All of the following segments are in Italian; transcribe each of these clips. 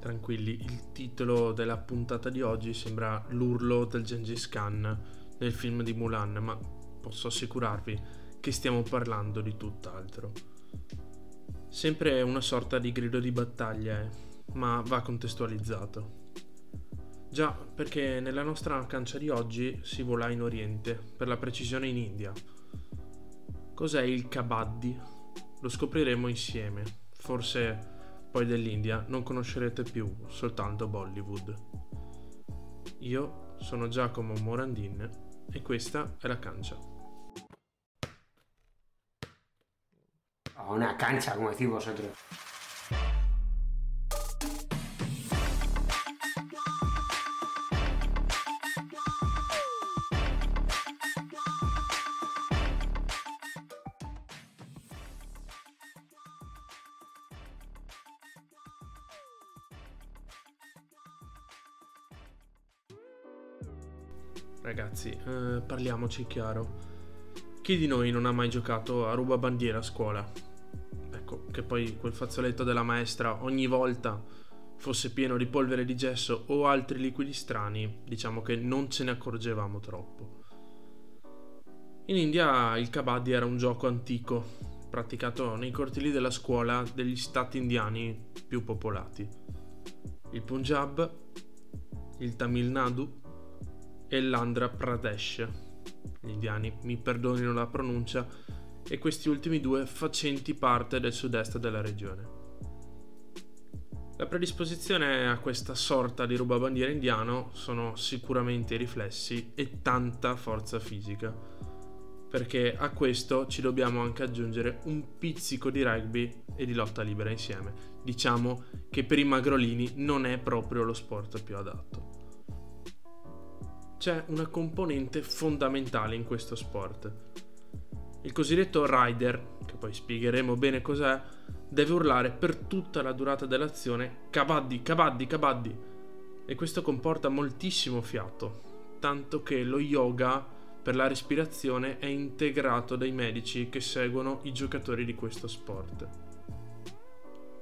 Tranquilli, il titolo della puntata di oggi sembra l'urlo del Gengis Khan nel film di Mulan, ma posso assicurarvi che stiamo parlando di tutt'altro. Sempre una sorta di grido di battaglia, eh, ma va contestualizzato. Già, perché nella nostra cancia di oggi si vola in Oriente, per la precisione in India. Cos'è il Kabaddi? Lo scopriremo insieme, forse poi dell'India non conoscerete più soltanto Bollywood. Io sono Giacomo Morandin e questa è la cancia. Una cancha, come decís vosotros. Ragazzi, eh, parliamoci chiaro. Chi di noi non ha mai giocato a ruba bandiera a scuola? Ecco, che poi quel fazzoletto della maestra ogni volta fosse pieno di polvere di gesso o altri liquidi strani, diciamo che non ce ne accorgevamo troppo. In India il kabaddi era un gioco antico, praticato nei cortili della scuola degli stati indiani più popolati. Il Punjab, il Tamil Nadu e l'Andhra Pradesh. Gli indiani mi perdonino la pronuncia, e questi ultimi due facenti parte del sud-est della regione. La predisposizione a questa sorta di rubabandiera indiano sono sicuramente i riflessi e tanta forza fisica, perché a questo ci dobbiamo anche aggiungere un pizzico di rugby e di lotta libera insieme. Diciamo che per i magrolini non è proprio lo sport più adatto c'è una componente fondamentale in questo sport. Il cosiddetto rider, che poi spiegheremo bene cos'è, deve urlare per tutta la durata dell'azione Kabaddi, Kabaddi, Kabaddi. E questo comporta moltissimo fiato, tanto che lo yoga per la respirazione è integrato dai medici che seguono i giocatori di questo sport.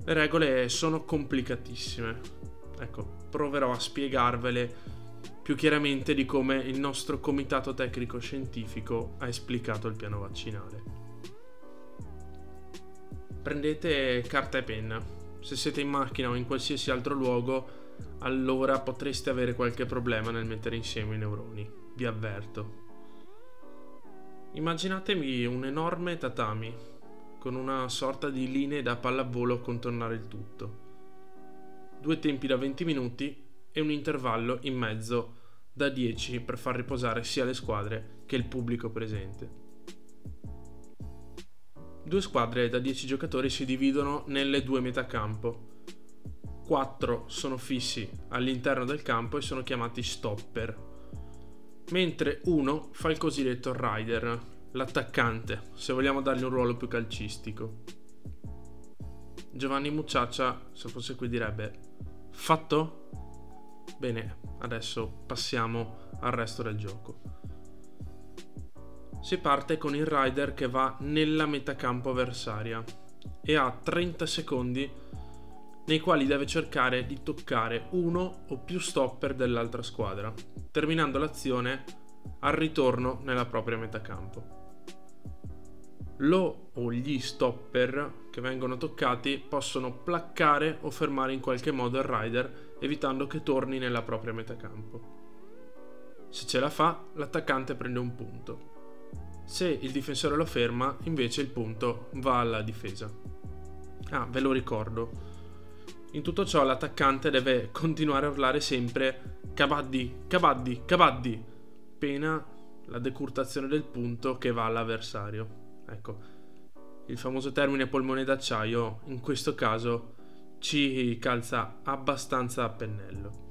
Le regole sono complicatissime. Ecco, proverò a spiegarvele più chiaramente di come il nostro comitato tecnico scientifico ha esplicato il piano vaccinale. Prendete carta e penna. Se siete in macchina o in qualsiasi altro luogo, allora potreste avere qualche problema nel mettere insieme i neuroni, vi avverto. Immaginatevi un enorme tatami con una sorta di linee da pallavolo a contornare il tutto. Due tempi da 20 minuti e un intervallo in mezzo da 10 per far riposare sia le squadre che il pubblico presente. Due squadre da 10 giocatori si dividono nelle due metà campo. 4 sono fissi all'interno del campo e sono chiamati stopper, mentre uno fa il cosiddetto rider, l'attaccante, se vogliamo dargli un ruolo più calcistico. Giovanni Mucciaccia, se fosse qui, direbbe: Fatto? Bene, adesso passiamo al resto del gioco. Si parte con il rider che va nella metacampo avversaria e ha 30 secondi nei quali deve cercare di toccare uno o più stopper dell'altra squadra, terminando l'azione al ritorno nella propria metacampo. Lo o gli stopper che vengono toccati possono placcare o fermare in qualche modo il rider evitando che torni nella propria metacampo. Se ce la fa, l'attaccante prende un punto. Se il difensore lo ferma, invece il punto va alla difesa. Ah, ve lo ricordo. In tutto ciò l'attaccante deve continuare a urlare sempre Kabaddi, Kabaddi, Kabaddi, pena la decurtazione del punto che va all'avversario. Ecco, il famoso termine polmone d'acciaio in questo caso ci calza abbastanza a pennello.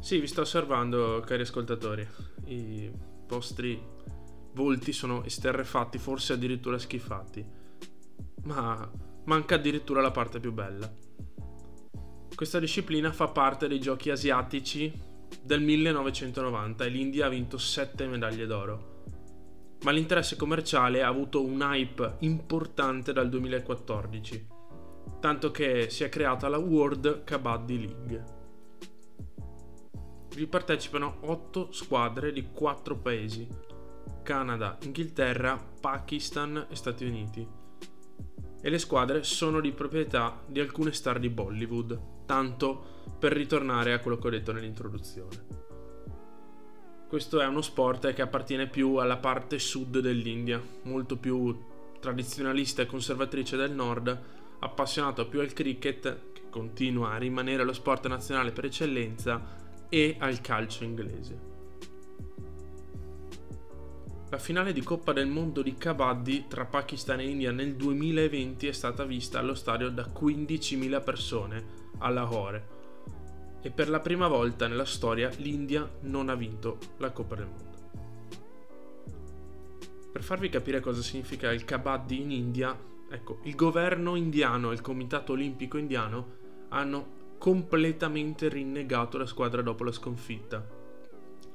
Sì, vi sto osservando, cari ascoltatori. I vostri volti sono esterrefatti, forse addirittura schifati. Ma manca addirittura la parte più bella. Questa disciplina fa parte dei giochi asiatici del 1990 e l'India ha vinto 7 medaglie d'oro. Ma l'interesse commerciale ha avuto un hype importante dal 2014 tanto che si è creata la World Kabaddi League. Vi partecipano 8 squadre di 4 paesi, Canada, Inghilterra, Pakistan e Stati Uniti. E le squadre sono di proprietà di alcune star di Bollywood, tanto per ritornare a quello che ho detto nell'introduzione. Questo è uno sport che appartiene più alla parte sud dell'India, molto più tradizionalista e conservatrice del nord, appassionato più al cricket, che continua a rimanere lo sport nazionale per eccellenza, e al calcio inglese. La finale di Coppa del Mondo di Kabaddi tra Pakistan e India nel 2020 è stata vista allo stadio da 15.000 persone a Lahore e per la prima volta nella storia l'India non ha vinto la Coppa del Mondo. Per farvi capire cosa significa il Kabaddi in India, ecco, il governo indiano e il Comitato Olimpico Indiano hanno completamente rinnegato la squadra dopo la sconfitta,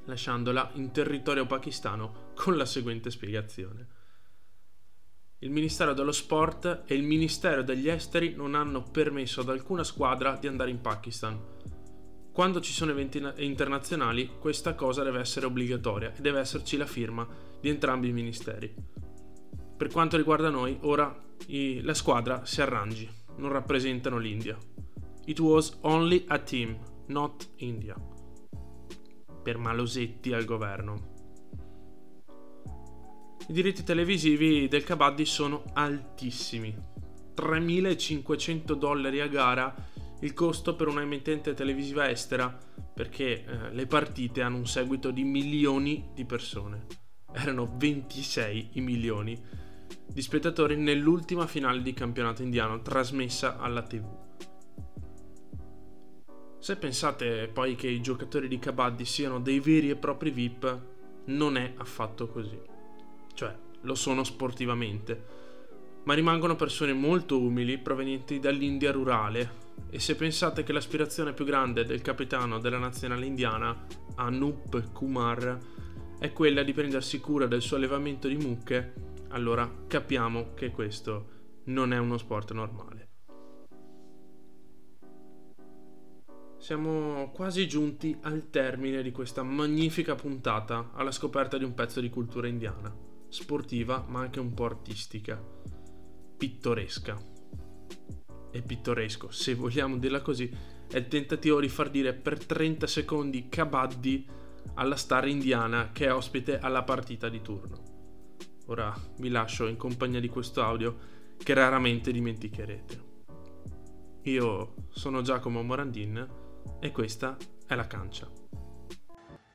lasciandola in territorio pakistano con la seguente spiegazione. Il Ministero dello Sport e il Ministero degli Esteri non hanno permesso ad alcuna squadra di andare in Pakistan quando ci sono eventi internazionali, questa cosa deve essere obbligatoria e deve esserci la firma di entrambi i ministeri. Per quanto riguarda noi, ora i, la squadra si arrangi, non rappresentano l'India. It was only a team, not India. Per malosetti al governo. I diritti televisivi del Kabaddi sono altissimi. 3.500 dollari a gara il costo per una emittente televisiva estera perché eh, le partite hanno un seguito di milioni di persone. Erano 26 i milioni di spettatori nell'ultima finale di campionato indiano trasmessa alla TV. Se pensate poi che i giocatori di Kabaddi siano dei veri e propri VIP, non è affatto così. Cioè, lo sono sportivamente, ma rimangono persone molto umili provenienti dall'India rurale, e se pensate che l'aspirazione più grande del capitano della nazionale indiana, Anup Kumar, è quella di prendersi cura del suo allevamento di mucche, allora capiamo che questo non è uno sport normale. Siamo quasi giunti al termine di questa magnifica puntata alla scoperta di un pezzo di cultura indiana, sportiva ma anche un po' artistica, pittoresca e pittoresco, se vogliamo dirla così, è il tentativo di far dire per 30 secondi Kabaddi alla star indiana che è ospite alla partita di turno. Ora vi lascio in compagnia di questo audio che raramente dimenticherete. Io sono Giacomo Morandin e questa è la cancia.